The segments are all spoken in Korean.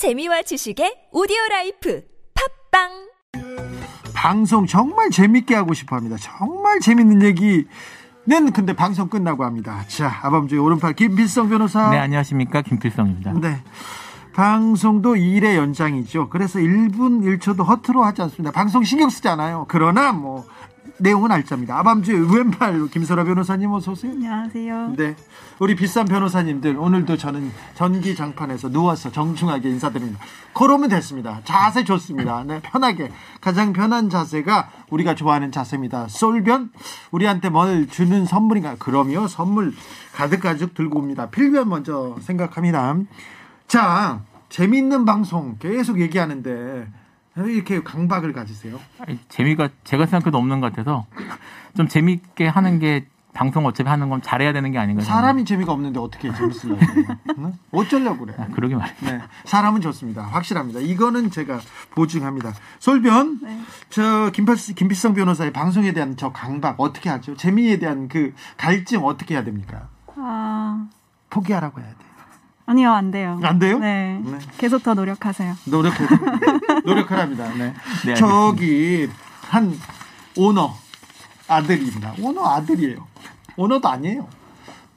재미와 지식의 오디오 life 팟빵 방송 정말 재밌게 하고 싶어 합니다. 정말 재밌는 얘기 는 근데 방송 끝나고 합니다. 자, 아밤주의 오른팔 김필성 변호사. 네, 안녕하십니까. 김필성입니다. 네. 방송도 일의 연장이죠. 그래서 1분 1초도 허투루 하지 않습니다. 방송 신경 쓰지 않아요. 그러나 뭐 내용은 알짜입니다. 아밤주의 왼팔 김소라 변호사님 어서 오세요. 안녕하세요. 네. 우리 비싼 변호사님들 오늘도 저는 전기 장판에서 누워서 정중하게 인사드립니다. 걸으면 됐습니다. 자세 좋습니다. 네, 편하게 가장 편한 자세가 우리가 좋아하는 자세입니다. 솔변 우리한테 뭘 주는 선물인가? 그럼요. 선물 가득 가득 들고 옵니다. 필변 먼저 생각합니다. 자, 재밌는 방송 계속 얘기하는데 왜 이렇게 강박을 가지세요? 아니, 재미가 제가 생각해도 없는 것 같아서 좀 재밌게 하는 게 방송 어차피 하는 건 잘해야 되는 게 아닌가. 사람이 재미가 없는데 어떻게 재밌으려고? 응? 어쩌려고 그래? 아, 그러게 말이에요. 네, 사람은 좋습니다. 확실합니다. 이거는 제가 보증합니다. 솔변, 네. 저 김필, 김필성 변호사의 방송에 대한 저 강박 어떻게 하죠? 재미에 대한 그 갈증 어떻게 해야 됩니까? 아, 포기하라고 해야 돼요. 아니요, 안 돼요. 안 돼요? 네. 네. 계속 더 노력하세요. 노력해, 노력하랍니다. 네. 네, 저기 한 오너 아들입니다. 오너 아들이에요. 오너도 아니에요.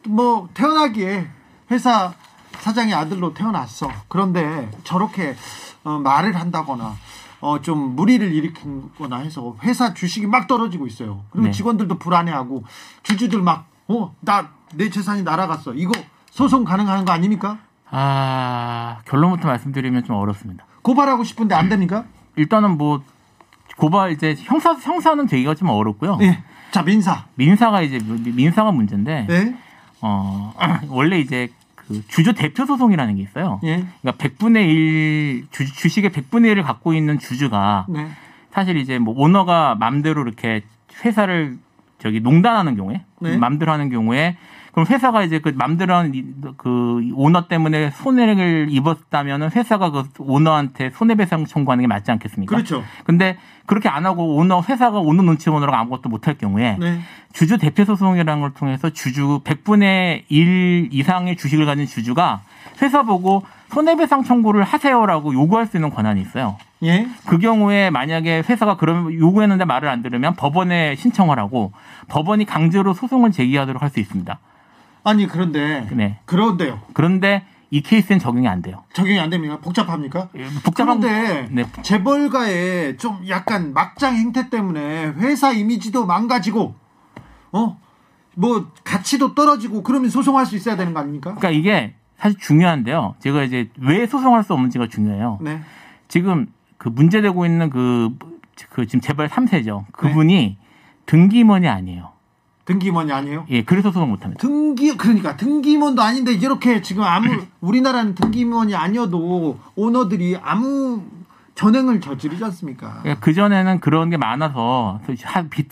뭐 태어나기에 회사 사장의 아들로 태어났어. 그런데 저렇게 어, 말을 한다거나 어, 좀 무리를 일으키거나 해서 회사 주식이 막 떨어지고 있어요. 그리고 네. 직원들도 불안해하고 주주들 막 어, 나 내 재산이 날아갔어. 이거 소송 가능한 거 아닙니까? 아, 결론부터 말씀드리면 좀 어렵습니다. 고발하고 싶은데 안 됩니까? 일단은 뭐 고발 이제 형사 형사는 되기가 좀 어렵고요. 예. 자, 민사. 민사가 이제 민사가 문제인데 네. 어, 원래 이제 그 주주 대표 소송이라는 게 있어요. 예. 그러니까 100분의 1 주, 주식의 100분의 1을 갖고 있는 주주가 네. 사실 이제 뭐 오너가 맘대로 이렇게 회사를 저기 농단하는 경우에 네. 맘대로 하는 경우에 그럼 회사가 이제 그 맘대로 하는 이- 그 오너 때문에 손해를 입었다면은 회사가 그 오너한테 손해배상 청구하는 게 맞지 않겠습니까? 그렇죠. 근데 그렇게 안 하고 오너 회사가 오너 눈치 보느라고 아무것도 못할 경우에 네. 주주 대표 소송이라는 걸 통해서 주주 100분의 1 이상의 주식을 가진 주주가 회사 보고 손해배상 청구를 하세요라고 요구할 수 있는 권한이 있어요. 예. 그 경우에 만약에 회사가 그러면 요구했는데 말을 안 들으면 법원에 신청을 하고 법원이 강제로 소송을 제기하도록 할 수 있습니다. 아니 그런데 네. 그런데요. 그런데 이 케이스는 적용이 안 돼요. 적용이 안 됩니까? 복잡합니까? 복잡한 그런데 네. 재벌가의 좀 약간 막장 행태 때문에 회사 이미지도 망가지고 어? 뭐 가치도 떨어지고 그러면 소송할 수 있어야 되는 거 아닙니까? 그러니까 이게 사실 중요한데요. 제가 이제 왜 소송할 수 없는지가 중요해요. 네. 지금 그 문제되고 있는 그, 그 지금 재벌 3세죠. 네. 그분이 등기임원이 아니에요. 등기임원이 아니에요? 예, 그래서 소송 못 합니다. 등기 그러니까 등기임원도 아닌데 이렇게 지금 아무 우리나라는 등기임원이 아니어도 오너들이 아무 전행을 저지르지 않습니까? 그 전에는 그런 게 많아서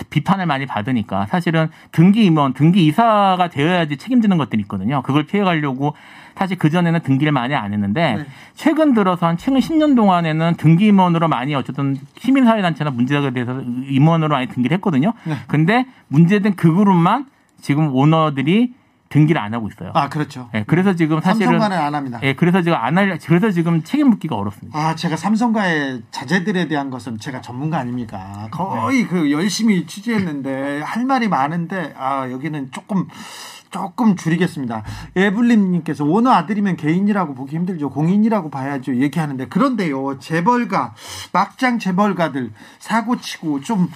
비판을 많이 받으니까 사실은 등기 임원, 등기 이사가 되어야지 책임지는 것들이 있거든요. 그걸 피해가려고 사실 그 전에는 등기를 많이 안 했는데 네. 최근 들어서 한 최근 10년 동안에는 등기 임원으로 많이 어쨌든 시민사회단체나 문제가 돼서 임원으로 많이 등기를 했거든요. 네. 근데 문제된 그 그룹만 지금 오너들이 등기를 안 하고 있어요. 아 그렇죠. 예, 그래서 지금 사실은 삼성과는 안 합니다. 예, 그래서 지금 안 할, 그래서 지금 책임 묻기가 어렵습니다. 아, 제가 삼성과의 자제들에 대한 것은 제가 전문가 아닙니까? 거의 그 열심히 취재했는데 할 말이 많은데 아 여기는 조금 조금 줄이겠습니다. 에블린님께서 오너 아들이면 개인이라고 보기 힘들죠. 공인이라고 봐야죠. 얘기하는데 그런데요 재벌가 막장 재벌가들 사고 치고 좀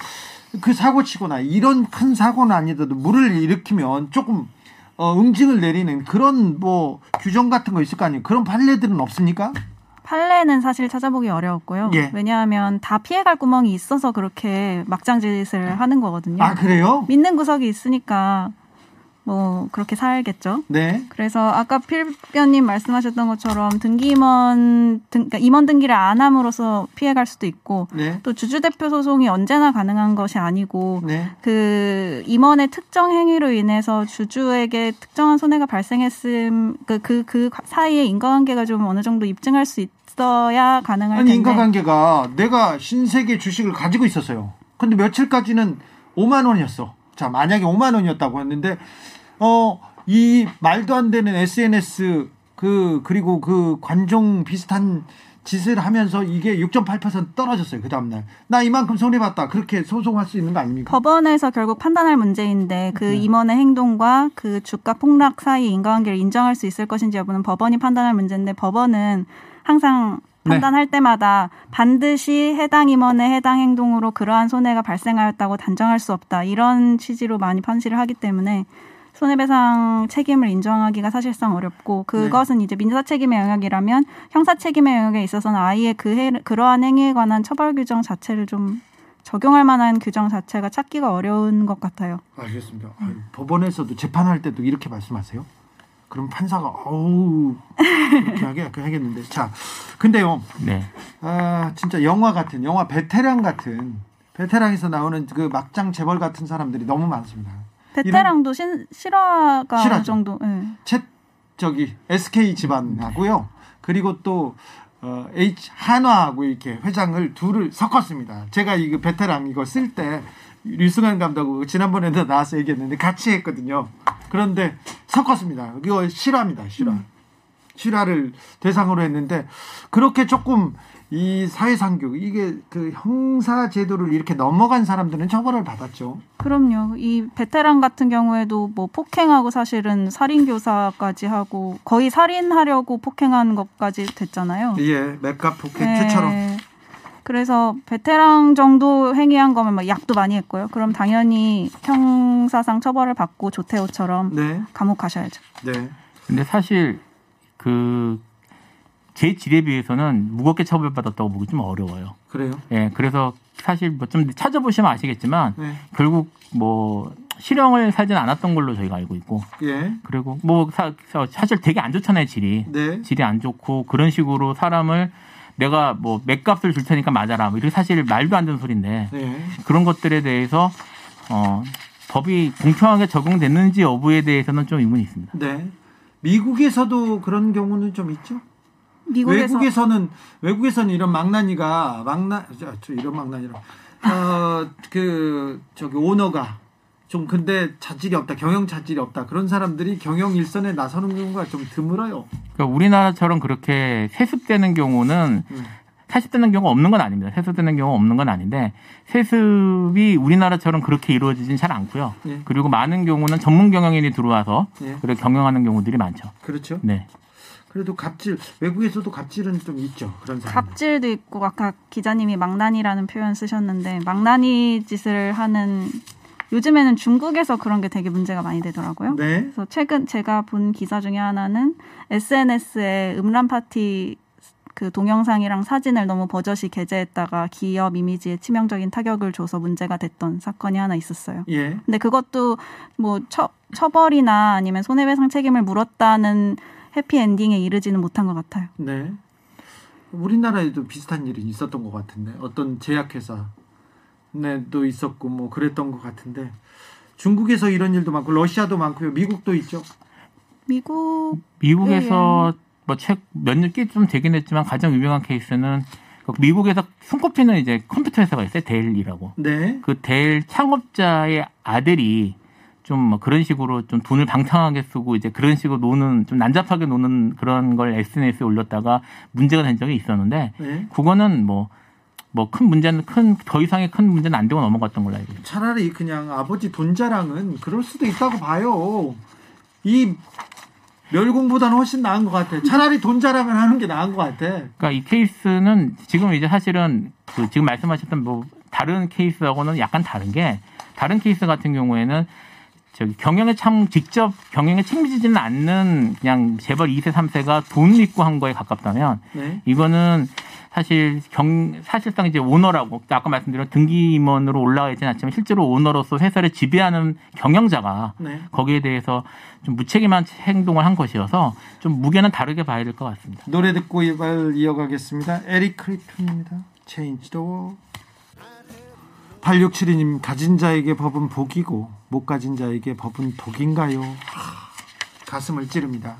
그 사고 치거나 이런 큰 사고는 아니더라도 물을 일으키면 조금 어, 응징을 내리는 그런 뭐 규정 같은 거 있을 거 아니에요. 그런 판례들은 없습니까? 판례는 사실 찾아보기 어려웠고요. 예. 왜냐하면 다 피해갈 구멍이 있어서 그렇게 막장 짓을 하는 거거든요. 아 그래요? 믿는 구석이 있으니까 뭐 그렇게 살겠죠. 네. 그래서 아까 필변님 말씀하셨던 것처럼 등기임원 등 그러니까 임원 등기를 안 함으로써 피해갈 수도 있고 네. 또 주주 대표 소송이 언제나 가능한 것이 아니고 네. 그 임원의 특정 행위로 인해서 주주에게 특정한 손해가 발생했음 그그그 사이에 인과관계가 좀 어느 정도 입증할 수 있어야 가능할 아니 텐데 인과관계가 내가 신세계 주식을 가지고 있었어요. 근데 며칠까지는 5만 원이었어. 자 만약에 5만 원이었다고 했는데 어 이 말도 안 되는 SNS 그 그리고 그 관종 비슷한 짓을 하면서 이게 6.8% 떨어졌어요. 그 다음날 나 이만큼 손해 봤다. 그렇게 소송할 수 있는 거 아닙니까? 법원에서 결국 판단할 문제인데 그 임원의 행동과 그 주가 폭락 사이 인과관계를 인정할 수 있을 것인지 여부는 법원이 판단할 문제인데 법원은 항상 네. 판단할 때마다 반드시 해당 임원의 해당 행동으로 그러한 손해가 발생하였다고 단정할 수 없다 이런 취지로 많이 판시를 하기 때문에 손해배상 책임을 인정하기가 사실상 어렵고 그것은 이제 민사 책임의 영역이라면 형사 책임의 영역에 있어서는 아예 그 해, 그러한 행위에 관한 처벌 규정 자체를 좀 적용할 만한 규정 자체가 찾기가 어려운 것 같아요. 알겠습니다. 아유, 법원에서도 재판할 때도 이렇게 말씀하세요? 그럼 판사가 어우 이렇게 하게 하겠는데 자 근데요 네. 아 진짜 영화 같은 영화 베테랑 같은 베테랑에서 나오는 그 막장 재벌 같은 사람들이 너무 많습니다. 베테랑도 신, 실화가 실화죠. 어느 정도. 예. 챗 저기 SK 집안하고요. 그리고 또 어, H 한화하고 이렇게 회장을 둘을 섞었습니다. 제가 이거 베테랑 이거 쓸 때 류승환 감독 지난번에도 나와서 얘기했는데 같이 했거든요. 그런데 섞었습니다. 이거 실화입니다. 실화. 실화를 대상으로 했는데 그렇게 조금 이 사회상규 이게 그 형사 제도를 이렇게 넘어간 사람들은 처벌을 받았죠. 그럼요. 이 베테랑 같은 경우에도 뭐 폭행하고 사실은 살인 교사까지 하고 거의 살인하려고 폭행한 것까지 됐잖아요. 예, 맥값 폭행 네. 최처럼. 그래서 베테랑 정도 행위한 거면 막 약도 많이 했고요. 그럼 당연히 형사상 처벌을 받고 조태호처럼 네, 감옥 가셔야죠. 네. 근데 사실 그 제 질에 비해서는 무겁게 처벌받았다고 보기 좀 어려워요. 그래요. 예, 그래서 사실 뭐 좀 찾아보시면 아시겠지만 네. 결국 뭐 실형을 살진 않았던 걸로 저희가 알고 있고 예. 그리고 뭐 사, 사실 되게 안 좋잖아요 질이 네. 질이 안 좋고 그런 식으로 사람을 내가 뭐 맥값을 줄 테니까 맞아라 뭐 이렇게 사실 말도 안 되는 소리인데 네. 그런 것들에 대해서 어 법이 공평하게 적용됐는지 여부에 대해서는 좀 의문이 있습니다. 네. 미국에서도 그런 경우는 좀 있죠. 미국에서 외국에서는 외국에서는 이런 망나니가 망나 이런 망나니라 어그 저기 오너가 좀 근데 자질이 없다 경영 자질이 없다 그런 사람들이 경영 일선에 나서는 경우가 좀 드물어요. 그러니까 우리나라처럼 그렇게 세습되는 경우는 음. 세습되는 경우가 없는 건 아닙니다. 세습되는 경우가 없는 건 아닌데 세습이 우리나라처럼 그렇게 이루어지진 잘 않고요. 예. 그리고 많은 경우는 전문 경영인이 들어와서 예. 그렇게 경영하는 경우들이 많죠. 그렇죠. 네. 그래도 갑질 외국에서도 갑질은 좀 있죠 그런 사람. 갑질도 있고 아까 기자님이 망나니라는 표현 쓰셨는데 망나니 짓을 하는 요즘에는 중국에서 그런 게 되게 문제가 많이 되더라고요. 네. 그래서 최근 제가 본 기사 중에 하나는 SNS에 음란 파티 그 동영상이랑 사진을 너무 버젓이 게재했다가 기업 이미지에 치명적인 타격을 줘서 문제가 됐던 사건이 하나 있었어요. 예. 근데 그것도 뭐 처, 처벌이나 아니면 손해배상 책임을 물었다는 해피엔딩에 이르지는 못한 것 같아요. 네. 우리나라에도 비슷한 일이 있었던 것 같은데 어떤 제약회사 네도 있었고 뭐 그랬던 것 같은데 중국에서 이런 일도 많고 러시아도 많고요 미국도 있죠. 미국 미국에서 뭐책몇년좀 되긴 했지만 가장 유명한 케이스는 그 미국에서 손꼽히는 이제 컴퓨터 회사가 있어요. 델이라고. 네. 그델 창업자의 아들이 좀 뭐 그런 식으로 좀 돈을 방탕하게 쓰고 이제 그런 식으로 노는 좀 난잡하게 노는 그런 걸 SNS에 올렸다가 문제가 된 적이 있었는데 네. 그거는 뭐 뭐큰 문제는 큰 더 이상의 큰 문제는 안 되고 넘어갔던 걸로 알고 있어요. 차라리 그냥 아버지 돈 자랑은 그럴 수도 있다고 봐요. 이 멸공보다는 훨씬 나은 것 같아. 차라리 돈 자랑을 하는 게 나은 것 같아. 그러니까 이 케이스는 지금 이제 사실은 그 지금 말씀하셨던 뭐 다른 케이스하고는 약간 다른 게 다른 케이스 같은 경우에는 저기 경영에 참 직접 경영에 책임지지는 않는 그냥 재벌 2세 3세가 돈 믿고 한 거에 가깝다면 네. 이거는 사실 경 사실상 이제 오너라고 아까 말씀드린 등기 임원으로 올라가 있지는 않지만 실제로 오너로서 회사를 지배하는 경영자가 네. 거기에 대해서 좀 무책임한 행동을 한 것이어서 좀 무게는 다르게 봐야 될 것 같습니다. 노래 듣고 이발 이어가겠습니다. 에릭 크리프입니다. Change the world. 8672님 가진 자에게 법은 복이고 못 가진 자에게 법은 독인가요? 하, 가슴을 찌릅니다.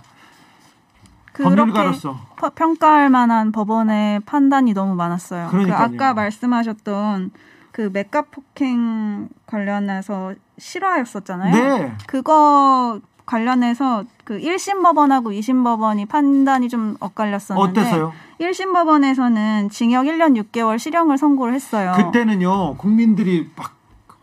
법률가로서 퍼- 평가할 만한 법원의 판단이 너무 많았어요. 그. 아까 말씀하셨던 그 맥가 폭행 관련해서 실화였었잖아요. 네. 그거 관련해서 그 1심 법원하고 2심 법원이 판단이 좀 엇갈렸었는데 어때서요? 1심 법원에서는 징역 1년 6개월 실형을 선고를 했어요. 그때는요 국민들이 막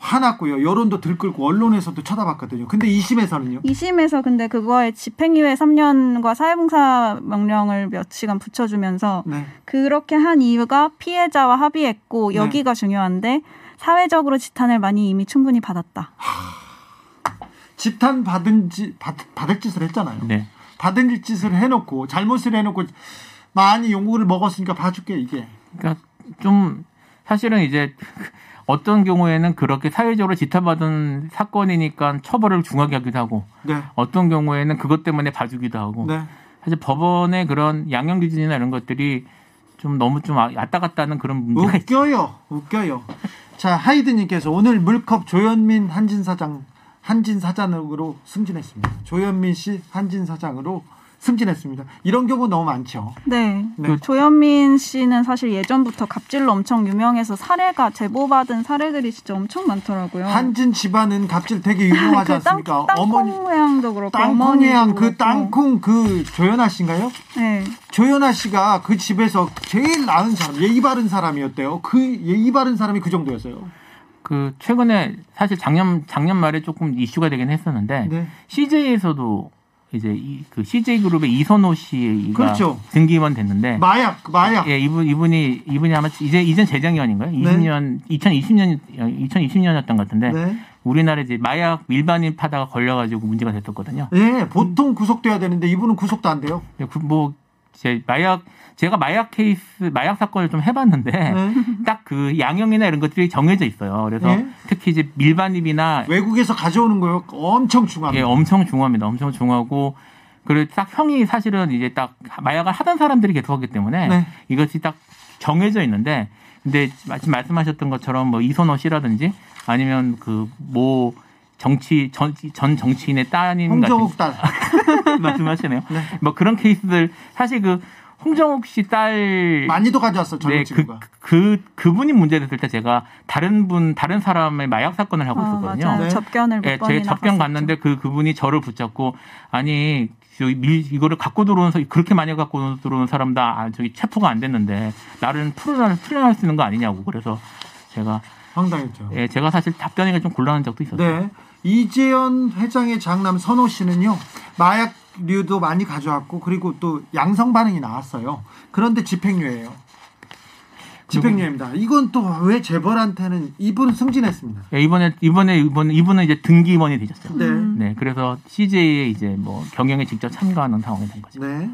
화났고요 여론도 들끓고 언론에서도 쳐다봤거든요. 근데 2심에서는요. 2심에서 근데 그거에 집행유예 3년과 사회봉사 명령을 몇 시간 붙여주면서 네. 그렇게 한 이유가 피해자와 합의했고 네. 여기가 중요한데 사회적으로 지탄을 많이 이미 충분히 받았다. 집탄 받은 지 받, 받을 짓을 했잖아요. 네. 받은 짓을 해놓고 잘못을 해놓고 많이 욕을 먹었으니까 봐줄게 이게. 그러니까 좀 사실은 이제 어떤 경우에는 그렇게 사회적으로 지탄받은 사건이니까 처벌을 중하게 하기도 하고 네. 어떤 경우에는 그것 때문에 봐주기도 하고 네. 사실 법원의 그런 양형 기준이나 이런 것들이 좀 너무 좀 아- 왔다 갔다 하는 그런 문제가. 웃겨요. 웃겨요. 자, 하이드님께서 오늘 물컵 조현민 한진 사장, 한진 사장으로 승진했습니다. 조현민 씨 한진 사장으로 승진했습니다. 이런 경우 너무 많죠. 네. 네. 조현민 씨는 사실 예전부터 갑질로 엄청 유명해서 사례가 제보받은 사례들이 진짜 엄청 많더라고요. 한진 집안은 갑질 되게 유명하지 그 땅, 않습니까? 땅콩 어머니 모양도 그렇고 땅콩이양 어머니도 그. 땅콩 그 조연아 씨인가요? 네. 조연아 씨가 그 집에서 제일 나은 사람, 예의 바른 사람이었대요. 그 예의 바른 사람이 그 정도였어요. 그 최근에 사실 작년 작년 말에 조금 이슈가 되긴 했었는데 네. CJ에서도 이제 이, 그 CJ 그룹의 이선호 씨가 그렇죠. 등기원 됐는데 마약, 마약. 예, 이분 이분이 이분이 아마 이제 이젠 재작년인가요? 20년 2020년 2020년이었던 것 같은데 네. 우리나라 이제 마약 밀반입 하다가 걸려가지고 문제가 됐었거든요. 예, 보통 구속돼야 되는데 이분은 구속도 안 돼요. 그뭐 제 마약 제가 마약 케이스 마약 사건을 좀 해봤는데 네. 딱그 양형이나 이런 것들이 정해져 있어요. 그래서 네. 특히 이제 밀반입이나 외국에서 가져오는 거요 엄청 중요합니다. 예, 엄청 중요합니다. 엄청 중요하고 그리고 딱 형이 사실은 이제 딱 마약을 하던 사람들이 계속하기 때문에 네. 이것이 딱 정해져 있는데 근데 마침 말씀하셨던 것처럼 뭐 이선호 씨라든지 아니면 그뭐 정치 전, 전 정치인의 따님 홍정욱 딸. 말씀하시네요. 네. 뭐 그런 케이스들 사실 그 홍정욱 씨 딸 많이도 가져왔어 젊은 네, 그. 그, 그분이 문제됐을 때 제가 다른 분, 다른 사람의 마약 사건을 하고 아, 있었거든요. 네. 접견을 번이나 제가 접견 갔었죠. 갔는데 그 그분이 저를 붙잡고 아니 저기 밀 이거를 갖고 들어오는 사- 그렇게 많이 갖고 들어오는 사람 다 아, 저기 체포가 안 됐는데 나를 풀어낼 풀어낼 수 있는 거 아니냐고 그래서 제가 황당했죠. 예, 제가 사실 답변이 좀 곤란한 적도 있었어요. 네. 이재현 회장의 장남 선호 씨는요, 마약류도 많이 가져왔고, 그리고 또 양성 반응이 나왔어요. 그런데 집행유예요. 집행유예입니다. 이건 또 왜 재벌한테는 이분은 승진했습니다. 예, 이번에 이번에 이번 이분은 이제 등기 임원이 되셨어요. 네. 음. 네, 그래서 CJ에 이제 뭐 경영에 직접 참가하는 상황이 된 거죠. 네.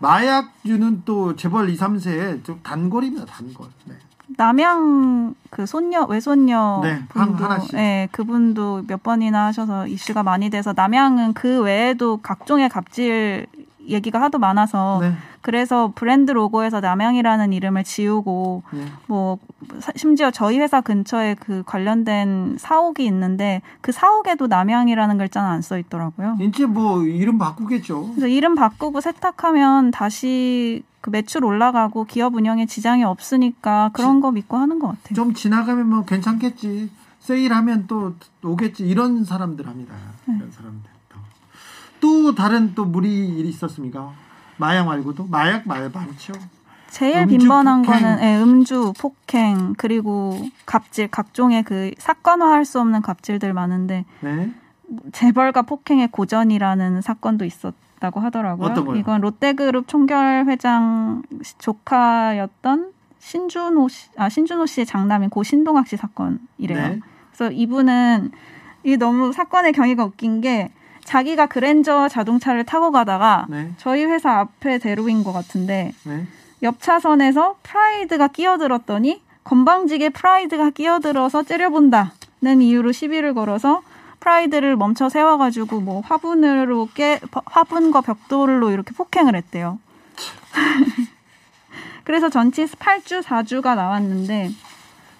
마약류는 또 재벌 2, 3세의 좀 단골입니다, 단골. 네. 남양 그 손녀 외손녀 네, 분도. 네, 그분도 몇 번이나 하셔서 이슈가 많이 돼서 남양은 그 외에도 각종의 갑질 얘기가 하도 많아서 네. 그래서 브랜드 로고에서 남양이라는 이름을 지우고 네. 뭐 사- 심지어 저희 회사 근처에 그 관련된 사옥이 있는데 그 사옥에도 남양이라는 글자는 안 써 있더라고요. 이제 뭐 이름 바꾸겠죠. 그래서 이름 바꾸고 세탁하면 다시 그 매출 올라가고 기업 운영에 지장이 없으니까 그런 거 믿고 하는 것 같아요. 좀 지나가면 뭐 괜찮겠지. 세일하면 또 오겠지. 이런 사람들 합니다. 네. 이런 사람들. 또. 또 다른 또 무리 일이 있었습니까? 마약 말고도 마약 말 많죠. 제일 빈번한 폭행. 거는 예, 음주, 폭행 그리고 갑질 각종의 그 사건화할 수 없는 갑질들 많은데 네. 재벌과 폭행의 고전이라는 사건도 있었다고 하더라고요. 어떤 거요? 이건 롯데그룹 총결 회장 조카였던 신준호 씨, 아 신준호 씨의 장남인 고 신동학 씨 사건이래요. 네. 그래서 이분은 이 너무 사건의 경위가 웃긴 게 자기가 그랜저 자동차를 타고 가다가 네. 저희 회사 앞에 대로인 것 같은데 네. 옆 차선에서 프라이드가 끼어들었더니 건방지게 프라이드가 끼어들어서 째려본다는 이유로 시비를 걸어서 프라이드를 멈춰 세워가지고 뭐 화분으로 깨 화분과 벽돌로 이렇게 폭행을 했대요. 그래서 전치 8주 4주가 나왔는데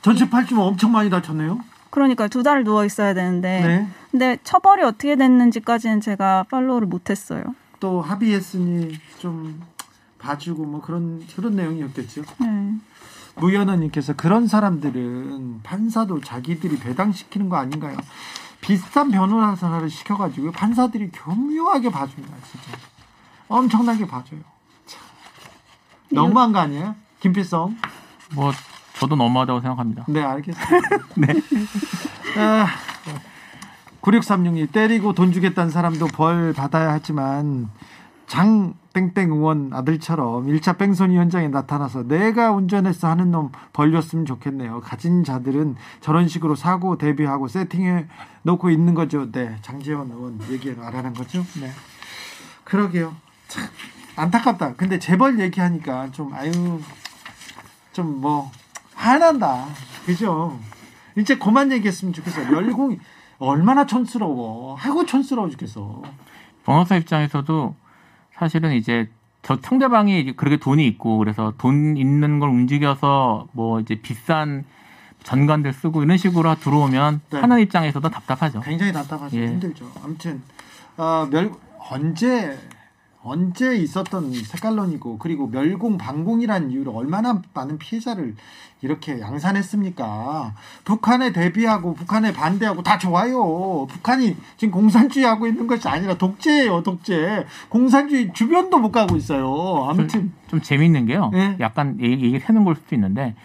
전체 8주면 엄청 많이 다쳤네요. 그러니까 두달 누워 있어야 되는데 네. 근데 처벌이 어떻게 됐는지까지는 제가 팔로우를 못했어요. 또 합의했으니 좀 봐주고 뭐 그런 그런 내용이었겠죠. 네. 무연아님께서 그런 사람들은 판사도 자기들이 배당시키는 거 아닌가요? 비싼 변호사를 시켜가지고 판사들이 교묘하게 봐줍니다. 진짜 엄청나게 봐줘요. 참. 너무한 거 아니에요? 김필성. 뭐 저도 너무하다고 생각합니다. 네, 알겠습니다. 네. 아, 9636이 때리고 돈 주겠다는 사람도 벌 받아야 하지만 장 땡땡 의원 아들처럼 1차 뺑소니 현장에 나타나서 내가 운전해서 하는 놈 벌렸으면 좋겠네요. 가진 자들은 저런 식으로 사고 대비하고 세팅해 놓고 있는 거죠. 네, 장재원 의원 얘기 말하는 거죠. 네, 그러게요. 참 안타깝다. 근데 재벌 얘기하니까 좀 아유 좀 뭐 화난다. 그죠? 이제 그만 얘기했으면 좋겠어. 열공이 얼마나 촌스러워. 하고 촌스러워 죽겠어. 변호사 입장에서도 사실은 이제 저 상대방이 그렇게 돈이 있고 그래서 돈 있는 걸 움직여서 뭐 이제 비싼 전관들 쓰고 이런 식으로 들어오면 네. 하는 입장에서도 답답하죠. 굉장히 답답하죠. 예. 힘들죠. 아무튼 어, 멸 언제 언제 있었던 색깔론이고 그리고 멸공 방공이라는 이유로 얼마나 많은 피해자를 이렇게 양산했습니까? 북한에 대비하고 북한에 반대하고 다 좋아요. 북한이 지금 공산주의 하고 있는 것이 아니라 독재예요, 독재. 공산주의 주변도 못 가고 있어요. 아무튼 좀 재미있는 게요. 네. 약간 얘기, 얘기 새는 걸 수도 있는데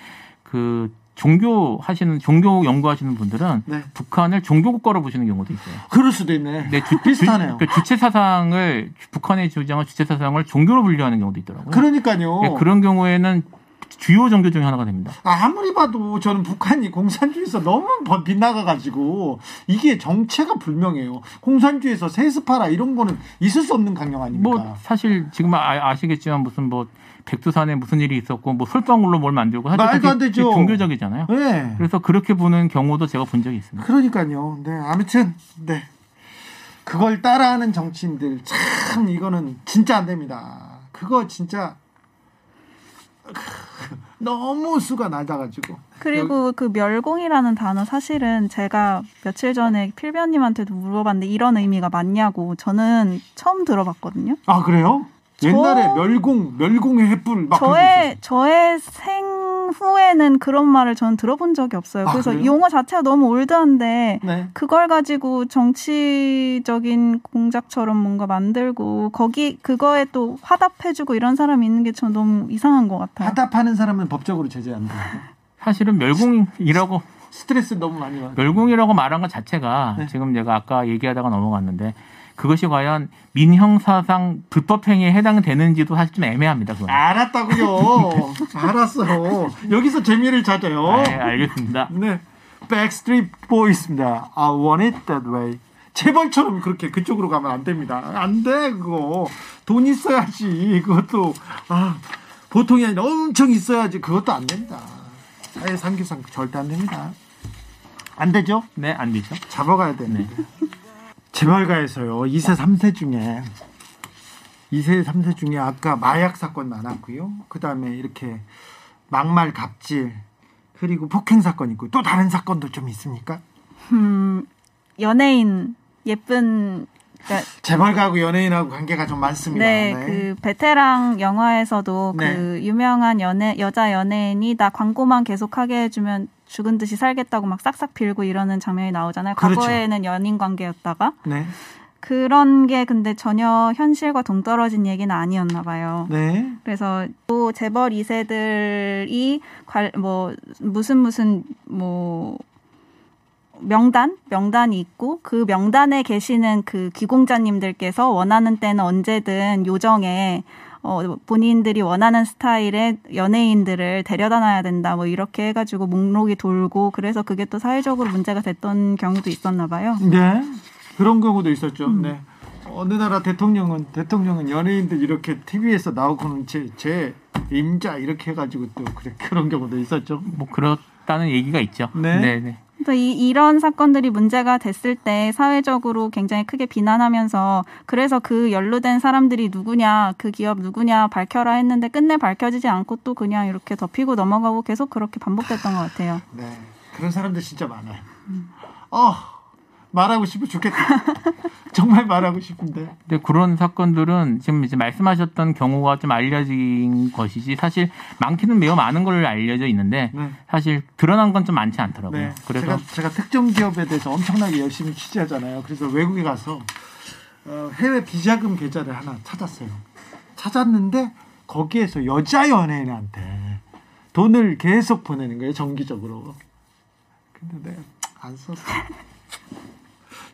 그 종교 하시는 종교 연구하시는 분들은 네. 북한을 종교 국가로 보시는 경우도 있어요. 그럴 수도 있네. 근데 주, 비슷하네요. 주, 그 주체 사상을 북한의 주장을 주체 사상을 종교로 분류하는 경우도 있더라고요. 그러니까요. 예, 그런 경우에는 주요 종교 중에 하나가 됩니다. 아무리 봐도 저는 북한이 공산주의에서 너무 번- 빗나가가지고 이게 정체가 불명해요. 공산주의에서 세습하라 이런 거는 있을 수 없는 강령 아닙니까? 뭐 사실 지금 아, 시겠지만 무슨 뭐 백두산에 무슨 일이 있었고 뭐 솔방울로 뭘 만들고 사실 말도 안 되죠. 종교적이잖아요. 네. 그래서 그렇게 보는 경우도 제가 본 적이 있습니다. 그러니까요. 네. 아무튼 네. 그걸 따라하는 정치인들 참 이거는 진짜 안 됩니다. 그거 진짜 너무 수가 낮아가지고. 그리고 그 멸공이라는 단어 사실은 제가 며칠 전에 필변님한테도 물어봤는데 이런 의미가 맞냐고 저는 처음 들어봤거든요. 아 그래요? 저- 옛날에 멸공, 멸공의 횃불 막. 저의 저의 생후에는 그런 말을 저는 들어본 적이 없어요. 아, 그래서 그래요? 용어 자체가 너무 올드한데 네. 그걸 가지고 정치적인 공작처럼 뭔가 만들고 거기 그거에 또 화답해주고 이런 사람이 있는 게전 너무 이상한 것 같아요. 화답하는 사람은 법적으로 제재 안 돼요. 사실은 멸공이라고 스트레스 너무 많이 받아요. 멸공이라고 말한 것 자체가 네. 지금 내가 아까 얘기하다가 넘어갔는데 그것이 과연 민형사상 불법 행위에 해당되는지도 사실 좀 애매합니다. 그건. 알았다고요. 알았어요. 여기서 재미를 찾아요. 네, 알겠습니다. 네. Backstreet Boys입니다. I want it that way. 재벌처럼 그렇게 그쪽으로 가면 안 됩니다. 안 돼, 그거. 돈 있어야지. 그것도, 아, 보통이 아니라 엄청 있어야지. 그것도 안 됩니다. 사회 상규상 절대 안 됩니다. 안 되죠? 네, 안 되죠. 잡아가야 되는데. 재벌가에서요, 2세, 3세 중에, 2세, 3세 중에 아까 마약 사건 많았고요. 그 다음에 이렇게 막말 갑질, 그리고 폭행 사건 있고, 또 다른 사건도 좀 있습니까? 음, 연예인 예쁜 그러니까 재벌가하고 연예인하고 관계가 좀 많습니다. 네, 그 베테랑 영화에서도 네. 그 유명한 연예 여자 연예인이 나 광고만 계속하게 해주면 죽은 듯이 살겠다고 막 싹싹 빌고 이러는 장면이 나오잖아요. 그렇죠. 과거에는 연인 관계였다가 네. 그런 게 근데 전혀 현실과 동떨어진 얘기는 아니었나 봐요. 네. 그래서 또 재벌 2세들이 관, 뭐 무슨 무슨 뭐 명단 명단이 있고 그 명단에 계시는 그 기공자님들께서 원하는 때는 언제든 요정에 어, 본인들이 원하는 스타일의 연예인들을 데려다 놔야 된다. 뭐 이렇게 해가지고 목록이 돌고 그래서 그게 또 사회적으로 문제가 됐던 경우도 있었나 봐요. 네. 그런 경우도 있었죠. 네. 어느 나라 대통령은 대통령은 연예인들 이렇게 TV에서 나오고는 제, 제 임자 이렇게 해가지고 또 그래 그런 경우도 있었죠. 뭐 그렇다는 얘기가 있죠. 네. 네, 네. 또 이, 이런 사건들이 문제가 됐을 때 사회적으로 굉장히 크게 비난하면서 그래서 그 연루된 사람들이 누구냐, 그 기업 누구냐 밝혀라 했는데 끝내 밝혀지지 않고 또 그냥 이렇게 덮이고 넘어가고 계속 그렇게 반복됐던 것 같아요. 네. 그런 사람들 진짜 많아요. 어, 말하고 싶어 죽겠다. 정말 말하고 싶은데. 근데 그런 사건들은 지금 이제 말씀하셨던 경우가 좀 알려진 것이지 사실 많기는 매우 많은 걸로 알려져 있는데 네. 사실 드러난 건 좀 많지 않더라고요. 네. 그래서 제가, 제가 특정 기업에 대해서 엄청나게 열심히 취재하잖아요. 그래서 외국에 가서 어, 해외 비자금 계좌를 하나 찾았어요. 찾았는데 거기에서 여자 연예인한테 돈을 계속 보내는 거예요. 정기적으로. 근데 내가 안 썼어.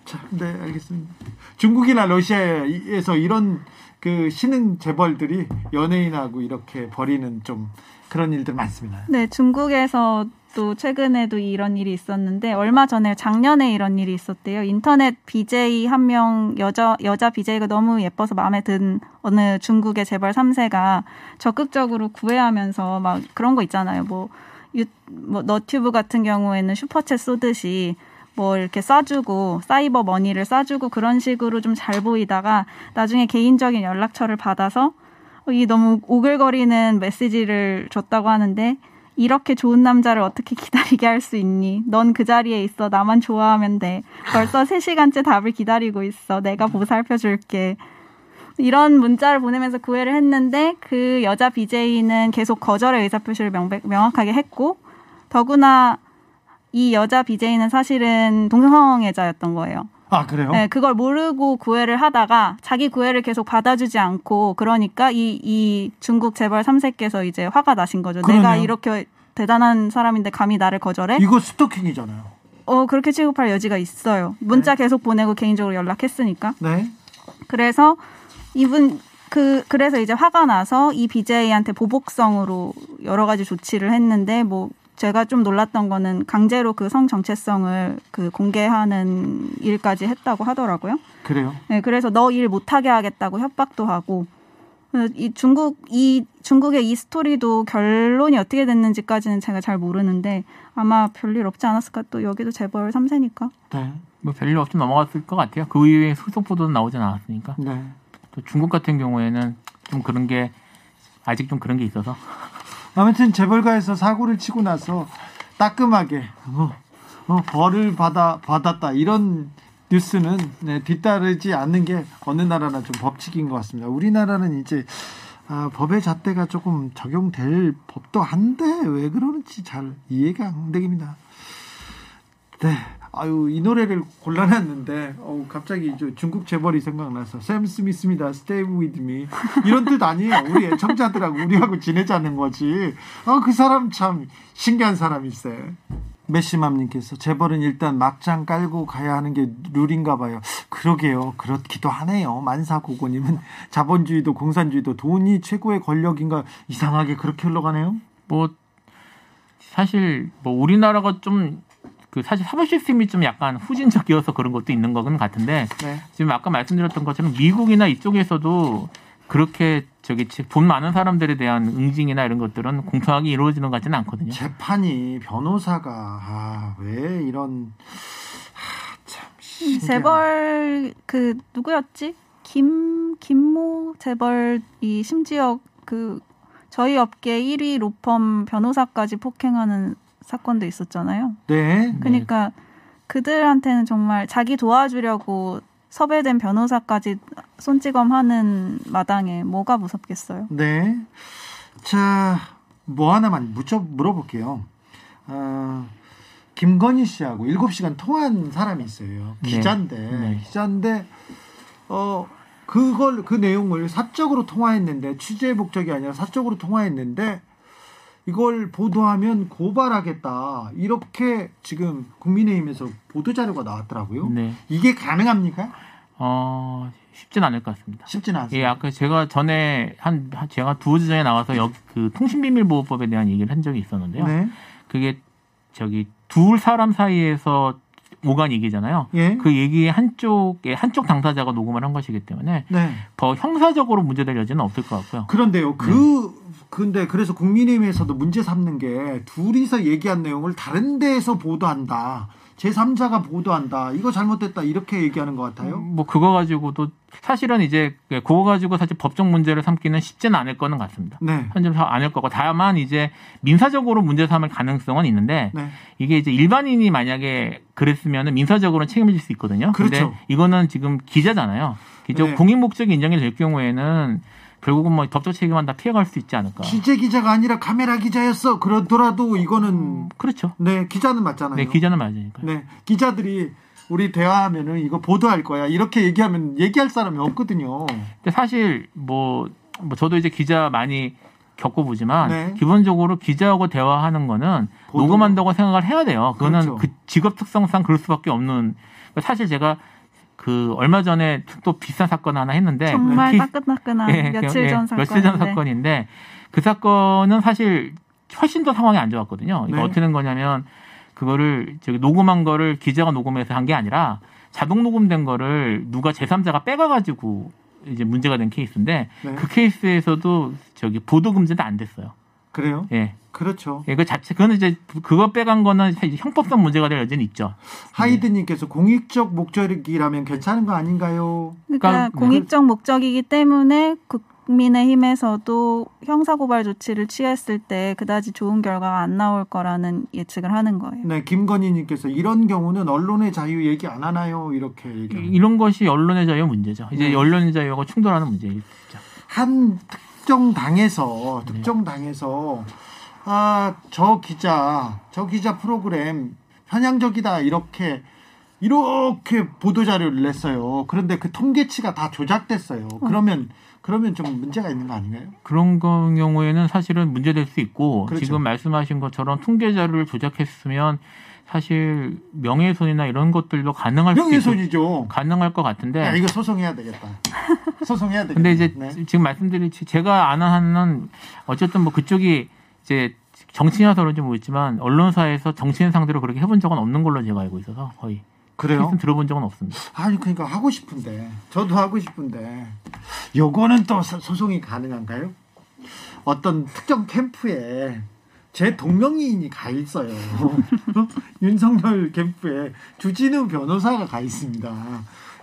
자, 네, 알겠습니다. 중국이나 러시아에서 이런 그 신흥 재벌들이 연예인하고 이렇게 벌이는 좀 그런 일들 많습니다. 네, 중국에서 또 최근에도 이런 일이 있었는데 얼마 전에 작년에 이런 일이 있었대요. 인터넷 BJ 한 명 여자 여자 BJ가 너무 예뻐서 마음에 든 어느 중국의 재벌 3세가 적극적으로 구애하면서 막 그런 거 있잖아요. 뭐, 유, 뭐 너튜브 같은 경우에는 슈퍼챗 쏘듯이 뭐 이렇게 싸주고 사이버 머니를 싸주고 그런 식으로 좀 잘 보이다가 나중에 개인적인 연락처를 받아서 이 너무 오글거리는 메시지를 줬다고 하는데 이렇게 좋은 남자를 어떻게 기다리게 할 수 있니? 넌 그 자리에 있어. 나만 좋아하면 돼. 벌써 3시간째 답을 기다리고 있어. 내가 보살펴 줄게. 이런 문자를 보내면서 구애를 했는데 그 여자 BJ는 계속 거절의 의사표시를 명백, 명확하게 했고 더구나 이 여자 BJ는 사실은 동성애자였던 거예요. 아, 그래요? 네, 그걸 모르고 구애를 하다가 자기 구애를 계속 받아주지 않고 그러니까 이, 이 중국 재벌 3세께서 이제 화가 나신 거죠. 내가 그러네요. 이렇게 대단한 사람인데 감히 나를 거절해? 이거 스토킹이잖아요. 어, 그렇게 취급할 여지가 있어요. 문자 계속 보내고 개인적으로 연락했으니까. 네. 그래서 이분 그 그래서 이제 화가 나서 이 BJ한테 보복성으로 여러 가지 조치를 했는데 뭐 제가 좀 놀랐던 거는 강제로 그 성 정체성을 그 공개하는 일까지 했다고 하더라고요. 그래요. 네, 그래서 너 일 못하게 하겠다고 협박도 하고 이 중국 이 중국의 이 스토리도 결론이 어떻게 됐는지까지는 제가 잘 모르는데 아마 별일 없지 않았을까 또 여기도 재벌 3세니까 네. 뭐 별일 없이 넘어갔을 것 같아요. 그 이후에 소속 보도는 나오진 않았으니까. 네. 또 중국 같은 경우에는 좀 그런 게 아직 좀 그런 게 있어서 아무튼 재벌가에서 사고를 치고 나서 따끔하게 어, 어, 벌을 받아 받았다 이런 뉴스는 네, 뒤따르지 않는 게 어느 나라나 좀 법칙인 것 같습니다. 우리나라는 이제 아, 법의 잣대가 조금 적용될 법도 한데 왜 그러는지 잘 이해가 안 됩니다. 네. 아유 이 노래를 골라놨는데 어우 갑자기 저 중국 재벌이 생각나서 샘 스미스입니다. Stay with me 이런 뜻 아니에요. 우리 애청자들하고 우리하고 지내자는 거지. 아그 사람 참 신기한 사람일세. 메시맘님께서 재벌은 일단 막장 깔고 가야 하는 게 룰인가 봐요. 그러게요. 그렇기도 하네요. 만사고고님은 자본주의도 공산주의도 돈이 최고의 권력인가 이상하게 그렇게 흘러가네요. 뭐 사실 뭐 우리나라가 좀 그 사실 사법 시스템이 좀 약간 후진적이어서 그런 것도 있는 거는 같은데 네. 지금 아까 말씀드렸던 것처럼 미국이나 이쪽에서도 그렇게 저기 돈 많은 사람들에 대한 응징이나 이런 것들은 공평하게 이루어지는 것 같지는 않거든요. 재판이 변호사가 아, 왜 이런 아, 참 재벌 그 누구였지? 김 김모 재벌이 심지어 그 저희 업계 1위 로펌 변호사까지 폭행하는 사건도 있었잖아요. 네. 그러니까 그들한테는 정말 자기 도와주려고 섭외된 변호사까지 손찌검하는 마당에 뭐가 무섭겠어요. 네. 자, 뭐 하나만 묻혀 물어볼게요. 어, 김건희 씨하고 7시간 통화한 사람이 있어요. 네. 기자인데, 네. 기자인데, 어, 그걸, 그 내용을 사적으로 통화했는데, 취재 목적이 아니라 사적으로 통화했는데, 이걸 보도하면 고발하겠다. 이렇게 지금 국민의힘에서 보도자료가 나왔더라고요. 네. 이게 가능합니까? 어 쉽진 않을 것 같습니다. 예, 않습니다. 아까 제가 전에 한 한- 제가 두어 주 전에 나와서 여기 그 통신비밀보호법에 대한 얘기를 한 적이 있었는데요. 네. 그게 저기 둘 사람 사이에서 오간 얘기잖아요. 예. 그 얘기의 한쪽에 한쪽 당사자가 녹음을 한 것이기 때문에 네. 더 형사적으로 문제될 여지는 없을 것 같고요. 그런데요. 그 근데 그래서 국민의힘에서도 문제 삼는 게 둘이서 얘기한 내용을 다른 데에서 보도한다. 제3자가 보도한다. 이거 잘못됐다. 이렇게 얘기하는 것 같아요. 뭐 그거 가지고도 사실은 이제 그거 가지고 사실 법적 문제를 삼기는 쉽지는 않을 거는 같습니다. 네. 현재로 않을 거고 다만 이제 민사적으로 문제 삼을 가능성은 있는데 네. 이게 이제 일반인이 만약에 그랬으면 민사적으로는 책임을 질수 있거든요. 그렇죠. 근데 이거는 지금 기자잖아요. 기자 네. 공익 목적이 인정이 될 경우에는 결국은 뭐 법적 책임은 다 피해갈 수 있지 않을까. 취재 기자가 아니라 카메라 기자였어. 그러더라도 이거는 그렇죠. 네 기자는 맞잖아요. 네, 기자는 맞으니까. 네, 기자들이 우리 대화하면은 이거 보도할 거야. 이렇게 얘기하면 얘기할 사람이 없거든요. 근데 사실 뭐, 뭐 저도 이제 기자 많이 겪어보지만 네. 기본적으로 기자하고 대화하는 거는 보도. 녹음한다고 생각을 해야 돼요. 그거는 그렇죠. 그 직업 특성상 그럴 수밖에 없는. 사실 제가 그 얼마 전에 또 비싼 사건 하나 했는데 정말 그 따끈따끈한 예, 며칠 예, 전 사건. 며칠 전 사건인데 그 사건은 사실 훨씬 더 상황이 안 좋았거든요. 이거 네. 어떻게 된 거냐면 그거를 저기 녹음한 거를 기자가 녹음해서 한 게 아니라 자동 녹음된 거를 누가 제3자가 빼가 가지고 이제 문제가 된 케이스인데 네. 그 케이스에서도 저기 보도 금지는 안 됐어요. 그래요? 예. 그렇죠. 예, 그 자체 그거는 이제 그거 빼간 거는 형법상 문제가 될 여지는 있죠. 하이드님께서 공익적 목적이라면 괜찮은 거 아닌가요? 그러니까 그러니까 공익적 목적이기 때문에 국민의힘에서도 형사고발 조치를 취했을 때 그다지 좋은 결과가 안 나올 거라는 예측을 하는 거예요. 네, 김건희님께서 이런 경우는 언론의 자유 얘기 안 하나요? 이렇게 얘기합니다. 이런 것이 언론의 자유 문제죠. 이제 네. 언론의 자유하고 충돌하는 문제죠. 한 특정 당에서 특정 당에서 아 저 기자 저 기자 프로그램 편향적이다 이렇게 이렇게 보도 자료를 냈어요. 그런데 그 통계치가 다 조작됐어요. 그러면 그러면 좀 문제가 있는 거 아닌가요? 그런 거- 경우에는 사실은 문제될 수 있고 그렇죠. 지금 말씀하신 것처럼 통계 자료를 조작했으면 사실 명예훼손이나 이런 것들도 가능할 수 있, 명예훼손이죠. 가능할 것 같은데 야, 이거 소송해야 되겠다. 소송해야 되겠다. 근데 이제 네. 지금 말씀드린 제가 아는 한은 어쨌든 뭐 그쪽이 이제 정치인이라서 그런지 모르겠지만 언론사에서 정치인 상대로 그렇게 해본 적은 없는 걸로 제가 알고 있어서 거의 그래요? 들어본 적은 없습니다. 아니 그러니까 하고 싶은데 저도 하고 싶은데 요거는 또 소- 소송이 가능한가요? 어떤 특정 캠프에 제 동명이인이 가 있어요. 윤석열 캠프에 주진우 변호사가 가 있습니다.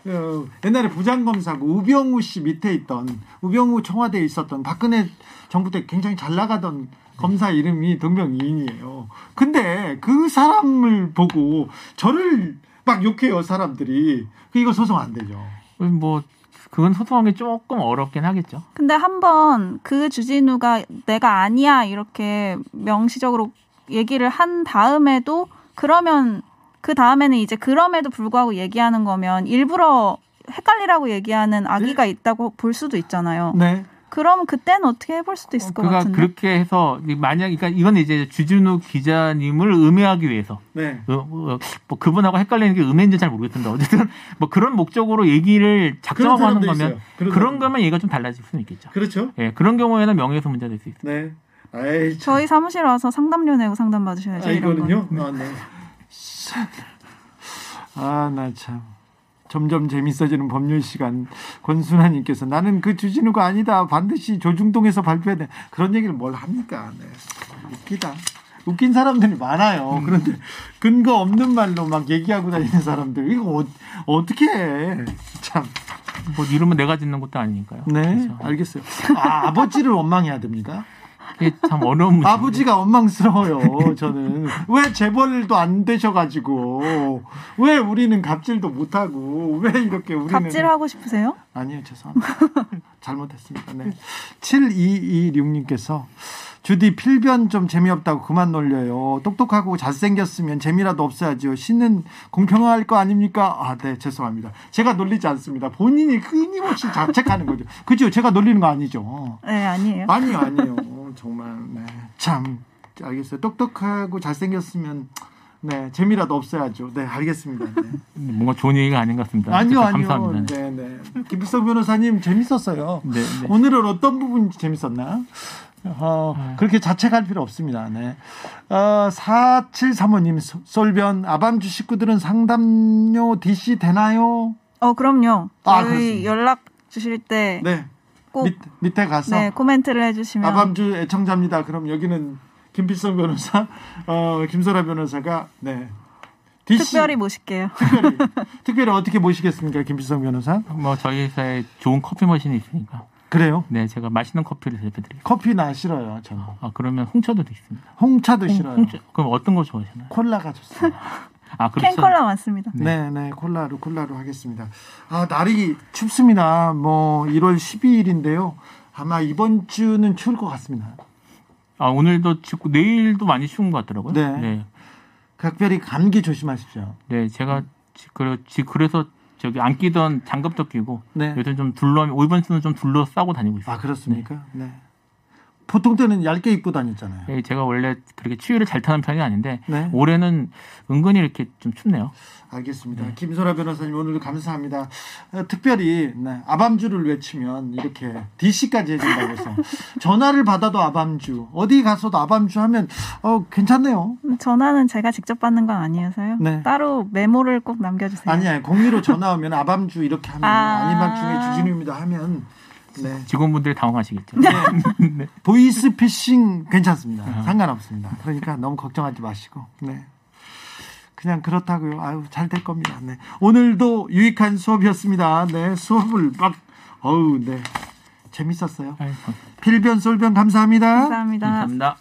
어, 옛날에 부장검사고 우병우 씨 밑에 있던 우병우 청와대에 있었던 박근혜 정부 때 굉장히 잘 나가던 검사 이름이 동명이인이에요. 근데 그 사람을 보고 저를 막 욕해요 사람들이. 그 이거 소송 안 되죠. 뭐 그건 소송하기 조금 어렵긴 하겠죠. 근데 한번 그 주진우가 내가 아니야 이렇게 명시적으로 얘기를 한 다음에도 그러면 그 다음에는 이제 그럼에도 불구하고 얘기하는 거면 일부러 헷갈리라고 얘기하는 악의가 있다고 볼 수도 있잖아요. 네. 그럼 그때는 어떻게 해볼 수도 있을 것 같은데. 그렇게 해서 만약 그러니까 이건 이제 주진우 기자님을 음해하기 위해서 네. 어, 어, 뭐 그분하고 헷갈리는 게 음해인지 잘 모르겠던데 어쨌든 뭐 그런 목적으로 얘기를 작정하고 하는 사람도 거면 있어요. 그런 그런. 거면 얘가 좀 달라질 수는 있겠죠. 그렇죠. 예, 그런 경우에는 명예훼손 문제가 될 수 있어요. 네. 아이, 참. 저희 사무실 와서 상담료 내고 상담 받으셔야죠. 아, 이거는요? 거는. 아, 네. 아, 나 참. 점점 재밌어지는 법률 시간. 권순아님께서 나는 그 주진우가 아니다. 반드시 조중동에서 발표해야 돼. 그런 얘기를 뭘 합니까? 네. 웃기다. 웃긴 사람들이 많아요. 그런데 근거 없는 말로 막 얘기하고 다니는 사람들. 이거 어, 어떻게 해. 참. 뭐 이름은 내가 짓는 것도 아니니까요. 네. 그래서 알겠어요. 아, 아버지를 원망해야 됩니까? 참 어려운 문제. 아버지가 원망스러워요. 저는 왜 재벌도 안 되셔가지고 왜 우리는 갑질도 못하고 왜 이렇게 우리는 갑질하고 싶으세요? 아니요 죄송합니다. 잘못했습니다. 네. 7226님께서 주디 필변 좀 재미없다고 그만 놀려요. 똑똑하고 잘생겼으면 재미라도 없어야죠. 신은 공평할 거 아닙니까? 아, 네, 죄송합니다. 제가 놀리지 않습니다. 본인이 끊임없이 자책하는 거죠. 그죠? 제가 놀리는 거 아니죠. 네, 아니에요. 아니요, 아니에 요. 정말 네. 참 알겠어요. 똑똑하고 잘생겼으면 네 재미라도 없어야죠. 네, 알겠습니다. 네. 뭔가 좋은 얘기가 아닌 것 같습니다. 아니요, 아니요. 감사합니다. 네, 네. 김부석 변호사님 재밌었어요. 네, 네. 오늘은 어떤 부분이 재밌었나? 어, 그렇게 자책할 필요 없습니다. 네. 어, 4735님, 솔변, 아밤주 식구들은 상담료 DC 되나요? 어, 그럼요. 아, 저희 그렇습니다. 연락 주실 때 네. 꼭 밑, 밑에 가서. 네, 코멘트를 해주시면 아밤주 애청자입니다. 그럼 여기는 김필성 변호사, 어, 김소라 변호사가, 네. DC 특별히 모실게요. 특별히 특별히 어떻게 모시겠습니까, 김필성 변호사? 뭐 저희 회사에 좋은 커피 머신이 있으니까. 그래요? 네, 제가 맛있는 커피를 대표드릴게요. 커피 나 싫어요, 저는. 아 그러면 홍차도 있습니다. 홍차도 싫어요. 홍차, 그럼 어떤 거 좋아하시나요? 콜라가 좋습니다. 아 그렇죠. 캔콜라 많습니다. 네, 네, 콜라로 콜라로 하겠습니다. 아, 날이 춥습니다. 뭐 1월 12일인데요. 아마 이번 주는 추울 것 같습니다. 아 오늘도 춥고 내일도 많이 추운 것 같더라고요. 네. 네, 각별히 감기 조심하십시오. 네, 제가 그래, 그래서 저기 안 끼던 장갑도 끼고 네. 요즘 좀 둘러 이번 주는 좀 둘러 싸고 다니고 있어요. 아, 그렇습니까? 네. 보통 때는 얇게 입고 다녔잖아요. 네, 제가 원래 그렇게 추위를 잘 타는 편이 아닌데 네. 올해는 은근히 이렇게 좀 춥네요. 알겠습니다. 김소라 변호사님 오늘도 감사합니다. 어, 특별히 네, 아밤주를 외치면 이렇게 DC까지 해준다고 해서 전화를 받아도 아밤주, 어디 가서도 아밤주 하면 어 괜찮네요. 전화는 제가 직접 받는 건 아니어서요. 네. 따로 메모를 꼭 남겨주세요. 아니야 공리로 전화 오면 아밤주 이렇게 하면 아. 아닌 밤중에 주진우입니다 하면 네. 직원분들이 당황하시겠죠. 네. 보이스 피싱 괜찮습니다. 상관없습니다. 그러니까 너무 걱정하지 마시고 네. 그냥 그렇다고요. 아유 잘 될 겁니다. 네. 오늘도 유익한 수업이었습니다. 네 수업을 막 어우 네 재밌었어요. 아이고, 필변 솔변 감사합니다. 감사합니다. 감사합니다.